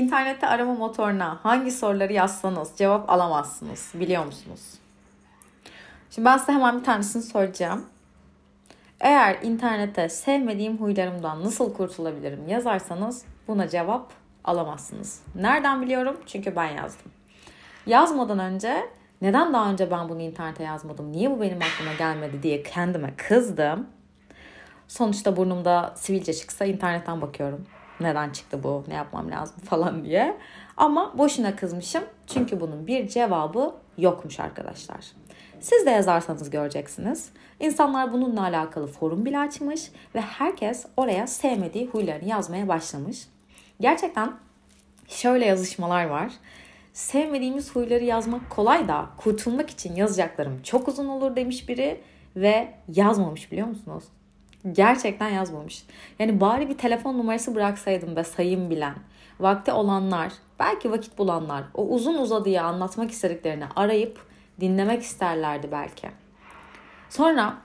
İnternette arama motoruna hangi soruları yazsanız cevap alamazsınız. Biliyor musunuz? Şimdi ben size hemen bir tanesini soracağım. Eğer internette sevmediğim huylarımdan nasıl kurtulabilirim yazarsanız buna cevap alamazsınız. Nereden biliyorum? Çünkü ben yazdım. Yazmadan önce neden daha önce ben bunu internete yazmadım? Niye bu benim aklıma gelmedi diye kendime kızdım. Sonuçta burnumda sivilce çıksa internetten bakıyorum. Neden çıktı bu? Ne yapmam lazım falan diye. Ama boşuna kızmışım. Çünkü bunun bir cevabı yokmuş arkadaşlar. Siz de yazarsanız göreceksiniz. İnsanlar bununla alakalı forum bile açmış ve herkes oraya sevmediği huylarını yazmaya başlamış. Gerçekten şöyle yazışmalar var. Sevmediğimiz huyları yazmak kolay da kurtulmak için yazacaklarım çok uzun olur demiş biri ve yazmamış biliyor musunuz? Gerçekten yazmamış. Yani bari bir telefon numarası bıraksaydım ve sayım bilen, vakti olanlar, belki vakit bulanlar o uzun uzadıya anlatmak istediklerini arayıp dinlemek isterlerdi belki. Sonra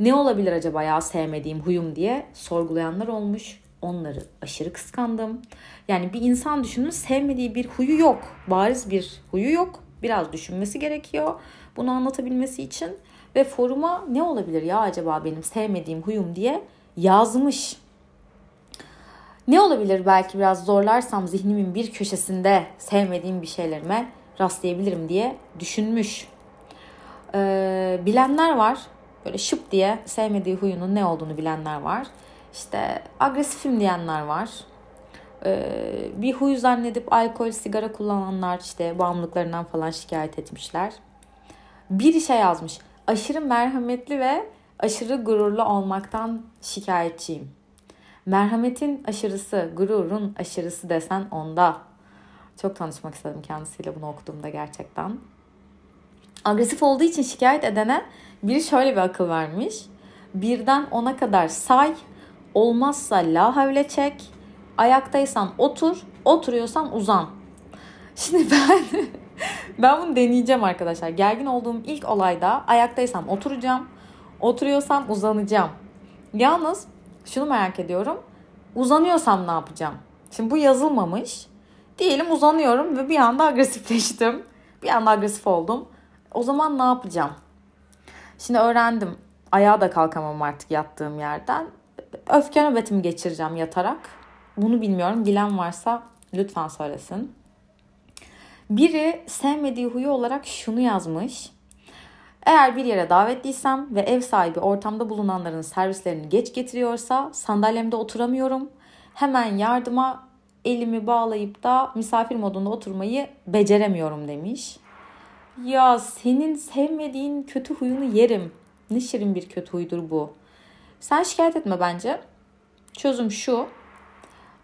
ne olabilir acaba ya sevmediğim huyum diye sorgulayanlar olmuş. Onları aşırı kıskandım. Yani bir insan düşünün sevmediği bir huyu yok. Bariz bir huyu yok. Biraz düşünmesi gerekiyor bunu anlatabilmesi için. Ve foruma ne olabilir ya acaba benim sevmediğim huyum diye yazmış. Ne olabilir belki biraz zorlarsam zihnimin bir köşesinde sevmediğim bir şeylerime rastlayabilirim diye düşünmüş. Ee, bilenler var. Böyle şıp diye sevmediği huyunun ne olduğunu bilenler var. İşte agresifim diyenler var. Ee, bir huy zannedip alkol, sigara kullananlar işte bağımlılıklarından falan şikayet etmişler. Bir işe yazmış. Aşırı merhametli ve aşırı gururlu olmaktan şikayetçiyim. Merhametin aşırısı, gururun aşırısı desen onda. Çok tanışmak istedim kendisiyle bunu okuduğumda gerçekten. Agresif olduğu için şikayet edene biri şöyle bir akıl vermiş. Birden ona kadar say, olmazsa la havle çek, ayaktaysan otur, oturuyorsan uzan. Şimdi ben ben bunu deneyeceğim arkadaşlar. Gergin olduğum ilk olayda ayaktaysam oturacağım, oturuyorsam uzanacağım. Yalnız şunu merak ediyorum. Uzanıyorsam ne yapacağım? Şimdi bu yazılmamış. Diyelim uzanıyorum ve bir anda agresifleştim. Bir anda agresif oldum. O zaman ne yapacağım? Şimdi öğrendim. Ayağa da kalkamam artık yattığım yerden. Öfke nöbetimi geçireceğim yatarak. Bunu bilmiyorum. Bilen varsa lütfen söylesin. Biri sevmediği huyu olarak şunu yazmış. Eğer bir yere davetliysem ve ev sahibi ortamda bulunanların servislerini geç getiriyorsa sandalyemde oturamıyorum. Hemen yardıma elimi bağlayıp da misafir modunda oturmayı beceremiyorum demiş. Ya senin sevmediğin kötü huyunu yerim. Ne şirin bir kötü huydur bu. Sen şikayet etme bence. Çözüm şu.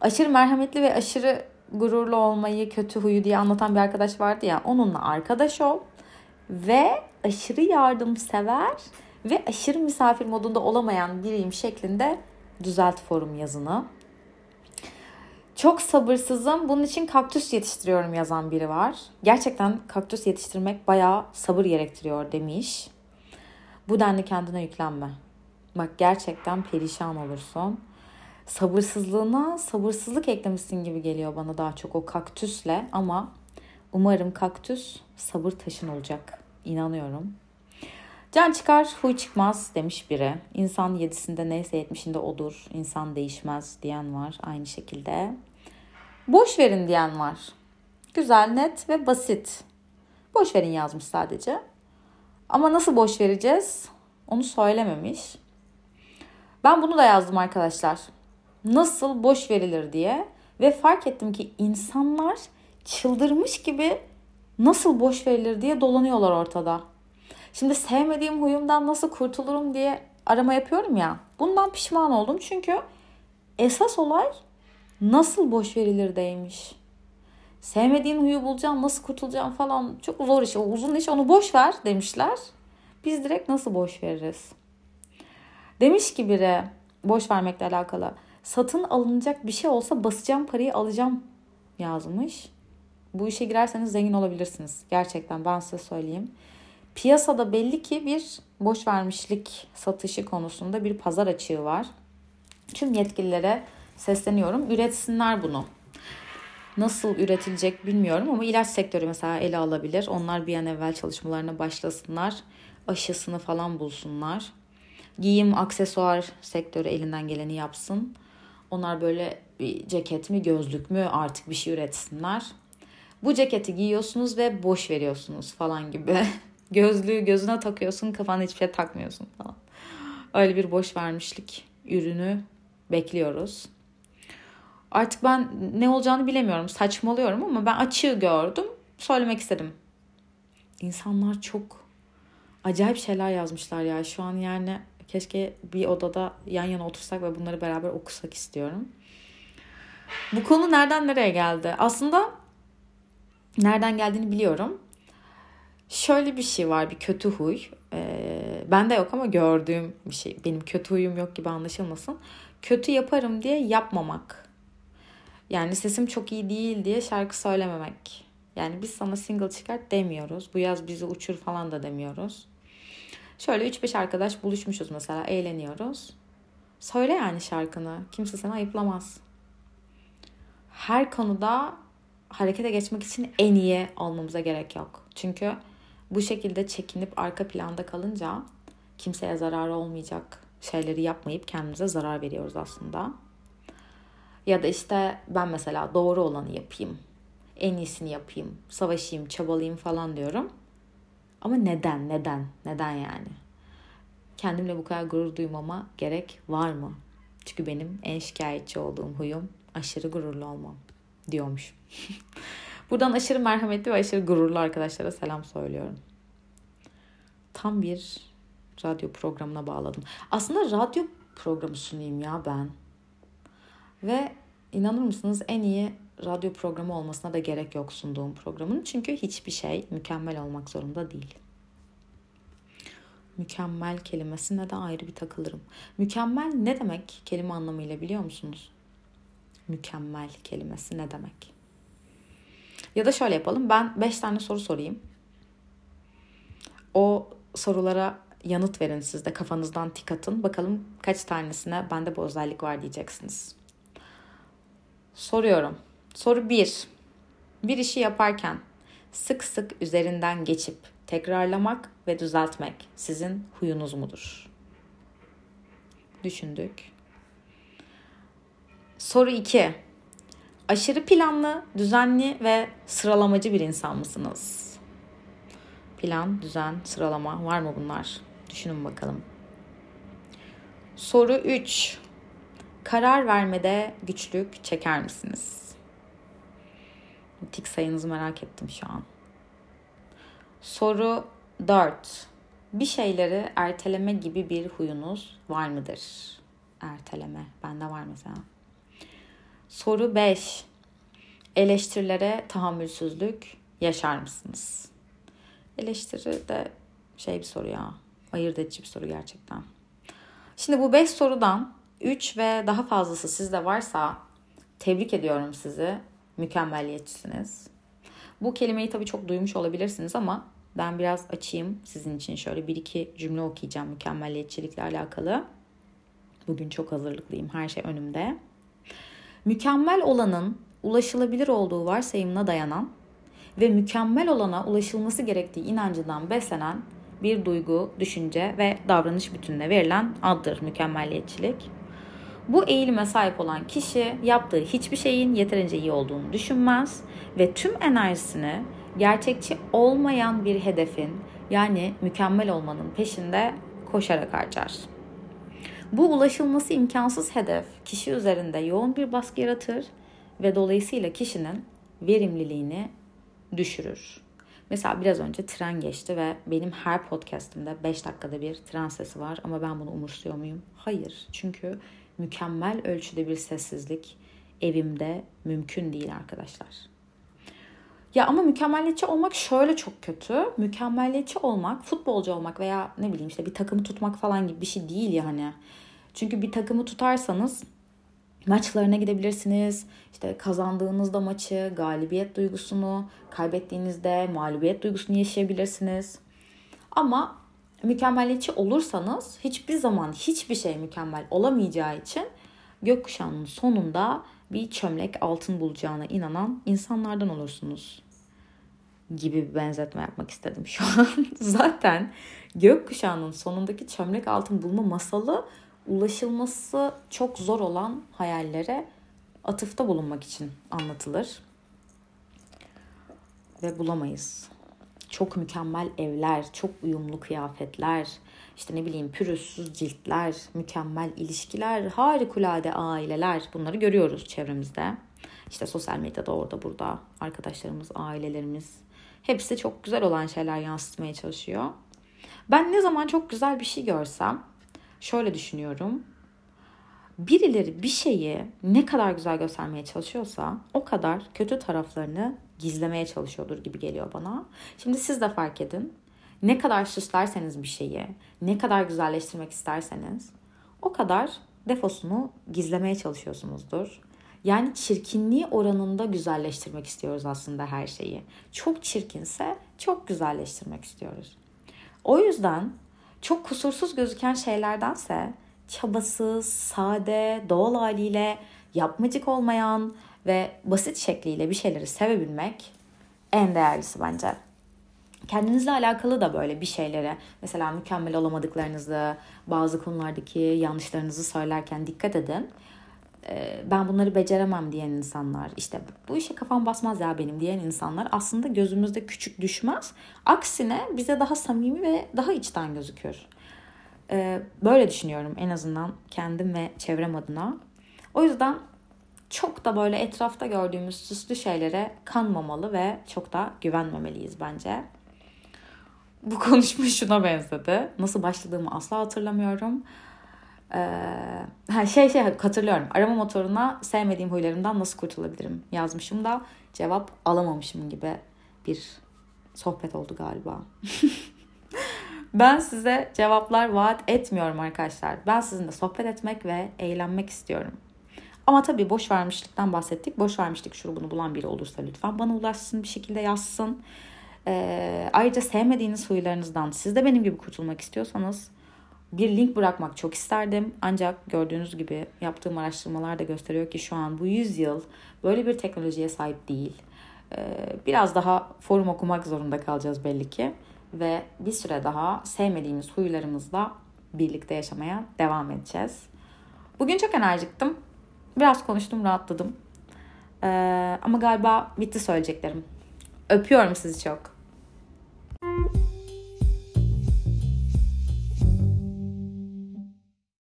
Aşırı merhametli ve aşırı gururlu olmayı, kötü huyu diye anlatan bir arkadaş vardı ya. Onunla arkadaş ol. Ve aşırı yardımsever ve aşırı misafir modunda olamayan biriyim şeklinde düzelt forum yazını. Çok sabırsızım. Bunun için kaktüs yetiştiriyorum yazan biri var. Gerçekten kaktüs yetiştirmek bayağı sabır gerektiriyor demiş. Bu denli kendine yüklenme. Bak gerçekten perişan olursun. Sabırsızlığına sabırsızlık eklemişsin gibi geliyor bana daha çok o kaktüsle ama umarım kaktüs sabır taşın olacak. İnanıyorum. Can çıkar, huy çıkmaz demiş biri. İnsan yedisinde neyse yetmişinde odur. İnsan değişmez diyen var aynı şekilde. Boş verin diyen var. Güzel, net ve basit. Boş verin yazmış sadece. Ama nasıl boş vereceğiz? Onu söylememiş. Ben bunu da yazdım arkadaşlar. Nasıl boş verilir diye ve fark ettim ki insanlar çıldırmış gibi nasıl boş verilir diye dolanıyorlar ortada. Şimdi sevmediğim huyumdan nasıl kurtulurum diye arama yapıyorum ya. Bundan pişman oldum çünkü esas olay nasıl boş verilir deymiş. Sevmediğin huyu bulacağım, nasıl kurtulacağım falan çok zor iş. O uzun iş onu boş ver demişler. Biz direkt nasıl boş veririz? Demiş ki biri boş vermekle alakalı. Satın alınacak bir şey olsa basacağım parayı alacağım yazmış. Bu işe girerseniz zengin olabilirsiniz. Gerçekten ben size söyleyeyim. Piyasada belli ki bir boş vermişlik satışı konusunda bir pazar açığı var. Tüm yetkililere sesleniyorum. Üretsinler bunu. nasıl üretilecek bilmiyorum ama ilaç sektörü mesela ele alabilir. Onlar bir an evvel çalışmalarına başlasınlar. Aşısını falan bulsunlar. Giyim, aksesuar sektörü elinden geleni yapsın. Onlar böyle bir ceket mi, gözlük mü artık bir şey üretsinler. Bu ceketi giyiyorsunuz ve boş veriyorsunuz falan gibi. Gözlüğü gözüne takıyorsun, kafana hiçbir şey takmıyorsun falan. Öyle bir boş vermişlik ürünü bekliyoruz. Artık ben ne olacağını bilemiyorum. Saçmalıyorum ama ben açığı gördüm. Söylemek istedim. İnsanlar çok acayip şeyler yazmışlar ya. Şu an yani keşke bir odada yan yana otursak ve bunları beraber okusak istiyorum. Bu konu nereden nereye geldi? Aslında nereden geldiğini biliyorum. Şöyle bir şey var bir kötü huy. Ee, bende yok ama gördüğüm bir şey. Benim kötü huyum yok gibi anlaşılmasın. Kötü yaparım diye yapmamak. Yani sesim çok iyi değil diye şarkı söylememek. Yani biz sana single çıkart demiyoruz. Bu yaz bizi uçur falan da demiyoruz. Şöyle 3-5 arkadaş buluşmuşuz mesela eğleniyoruz. Söyle yani şarkını. Kimse seni ayıplamaz. Her konuda harekete geçmek için en iyi olmamıza gerek yok. Çünkü bu şekilde çekinip arka planda kalınca kimseye zarar olmayacak şeyleri yapmayıp kendimize zarar veriyoruz aslında. Ya da işte ben mesela doğru olanı yapayım. En iyisini yapayım. Savaşayım, çabalayayım falan diyorum. Ama neden? Neden? Neden yani? Kendimle bu kadar gurur duymama gerek var mı? Çünkü benim en şikayetçi olduğum huyum aşırı gururlu olmam diyormuş. Buradan aşırı merhametli ve aşırı gururlu arkadaşlara selam söylüyorum. Tam bir radyo programına bağladım. Aslında radyo programı sunayım ya ben. Ve inanır mısınız en iyi radyo programı olmasına da gerek yok sunduğum programın. Çünkü hiçbir şey mükemmel olmak zorunda değil. Mükemmel kelimesine de ayrı bir takılırım. Mükemmel ne demek kelime anlamıyla biliyor musunuz? Mükemmel kelimesi ne demek? Ya da şöyle yapalım. Ben 5 tane soru sorayım. O sorulara yanıt verin siz de kafanızdan tik atın. Bakalım kaç tanesine bende bu özellik var diyeceksiniz. Soruyorum. Soru 1. Bir işi yaparken sık sık üzerinden geçip tekrarlamak ve düzeltmek sizin huyunuz mudur? Düşündük. Soru 2. Aşırı planlı, düzenli ve sıralamacı bir insan mısınız? Plan, düzen, sıralama var mı bunlar? Düşünün bakalım. Soru 3. Karar vermede güçlük çeker misiniz? Tik sayınızı merak ettim şu an. Soru 4. Bir şeyleri erteleme gibi bir huyunuz var mıdır? Erteleme. Bende var mesela. Soru 5. Eleştirilere tahammülsüzlük yaşar mısınız? Eleştiri de şey bir soru ya. Ayırt edici bir soru gerçekten. Şimdi bu 5 sorudan 3 ve daha fazlası sizde varsa tebrik ediyorum sizi. Mükemmeliyetçisiniz. Bu kelimeyi tabii çok duymuş olabilirsiniz ama ben biraz açayım sizin için şöyle bir iki cümle okuyacağım mükemmeliyetçilikle alakalı. Bugün çok hazırlıklıyım. Her şey önümde. Mükemmel olanın ulaşılabilir olduğu varsayımına dayanan ve mükemmel olana ulaşılması gerektiği inancından beslenen bir duygu, düşünce ve davranış bütününe verilen addır mükemmeliyetçilik. Bu eğilime sahip olan kişi yaptığı hiçbir şeyin yeterince iyi olduğunu düşünmez ve tüm enerjisini gerçekçi olmayan bir hedefin yani mükemmel olmanın peşinde koşarak harcar. Bu ulaşılması imkansız hedef kişi üzerinde yoğun bir baskı yaratır ve dolayısıyla kişinin verimliliğini düşürür. Mesela biraz önce tren geçti ve benim her podcastımda 5 dakikada bir tren sesi var ama ben bunu umursuyor muyum? Hayır. Çünkü mükemmel ölçüde bir sessizlik evimde mümkün değil arkadaşlar. Ya ama mükemmeliyetçi olmak şöyle çok kötü. Mükemmeliyetçi olmak, futbolcu olmak veya ne bileyim işte bir takımı tutmak falan gibi bir şey değil yani. Çünkü bir takımı tutarsanız maçlarına gidebilirsiniz. İşte kazandığınızda maçı, galibiyet duygusunu, kaybettiğinizde mağlubiyet duygusunu yaşayabilirsiniz. Ama mükemmeliyetçi olursanız hiçbir zaman hiçbir şey mükemmel olamayacağı için gökkuşağının sonunda bir çömlek altın bulacağına inanan insanlardan olursunuz gibi bir benzetme yapmak istedim şu an. Zaten gökkuşağının sonundaki çömlek altın bulma masalı ulaşılması çok zor olan hayallere atıfta bulunmak için anlatılır. Ve bulamayız. Çok mükemmel evler, çok uyumlu kıyafetler, işte ne bileyim pürüzsüz ciltler, mükemmel ilişkiler, harikulade aileler bunları görüyoruz çevremizde. İşte sosyal medyada orada burada arkadaşlarımız, ailelerimiz hepsi çok güzel olan şeyler yansıtmaya çalışıyor. Ben ne zaman çok güzel bir şey görsem şöyle düşünüyorum. Birileri bir şeyi ne kadar güzel göstermeye çalışıyorsa o kadar kötü taraflarını gizlemeye çalışıyordur gibi geliyor bana. Şimdi siz de fark edin. Ne kadar süslerseniz bir şeyi, ne kadar güzelleştirmek isterseniz o kadar defosunu gizlemeye çalışıyorsunuzdur. Yani çirkinliği oranında güzelleştirmek istiyoruz aslında her şeyi. Çok çirkinse çok güzelleştirmek istiyoruz. O yüzden çok kusursuz gözüken şeylerdense çabasız, sade, doğal haliyle yapmacık olmayan ve basit şekliyle bir şeyleri sevebilmek en değerlisi bence. Kendinizle alakalı da böyle bir şeylere mesela mükemmel olamadıklarınızı, bazı konulardaki yanlışlarınızı söylerken dikkat edin. Ee, ben bunları beceremem diyen insanlar, işte bu işe kafam basmaz ya benim diyen insanlar aslında gözümüzde küçük düşmez. Aksine bize daha samimi ve daha içten gözükür. Ee, böyle düşünüyorum en azından kendim ve çevrem adına. O yüzden çok da böyle etrafta gördüğümüz süslü şeylere kanmamalı ve çok da güvenmemeliyiz bence. Bu konuşma şuna benzedi. Nasıl başladığımı asla hatırlamıyorum. Ee, şey şey hatırlıyorum. Arama motoruna sevmediğim huylarımdan nasıl kurtulabilirim yazmışım da cevap alamamışım gibi bir sohbet oldu galiba. ben size cevaplar vaat etmiyorum arkadaşlar. Ben sizinle sohbet etmek ve eğlenmek istiyorum. Ama tabii boş vermişlikten bahsettik. Boş vermişlik şurubunu bulan biri olursa lütfen bana ulaşsın bir şekilde yazsın. Ee, ayrıca sevmediğiniz huylarınızdan siz de benim gibi kurtulmak istiyorsanız bir link bırakmak çok isterdim. Ancak gördüğünüz gibi yaptığım araştırmalar da gösteriyor ki şu an bu yüzyıl böyle bir teknolojiye sahip değil. Ee, biraz daha forum okumak zorunda kalacağız belli ki. Ve bir süre daha sevmediğimiz huylarımızla birlikte yaşamaya devam edeceğiz. Bugün çok enerjiktim. Biraz konuştum rahatladım. Ee, ama galiba bitti söyleyeceklerim. Öpüyorum sizi çok. Müzik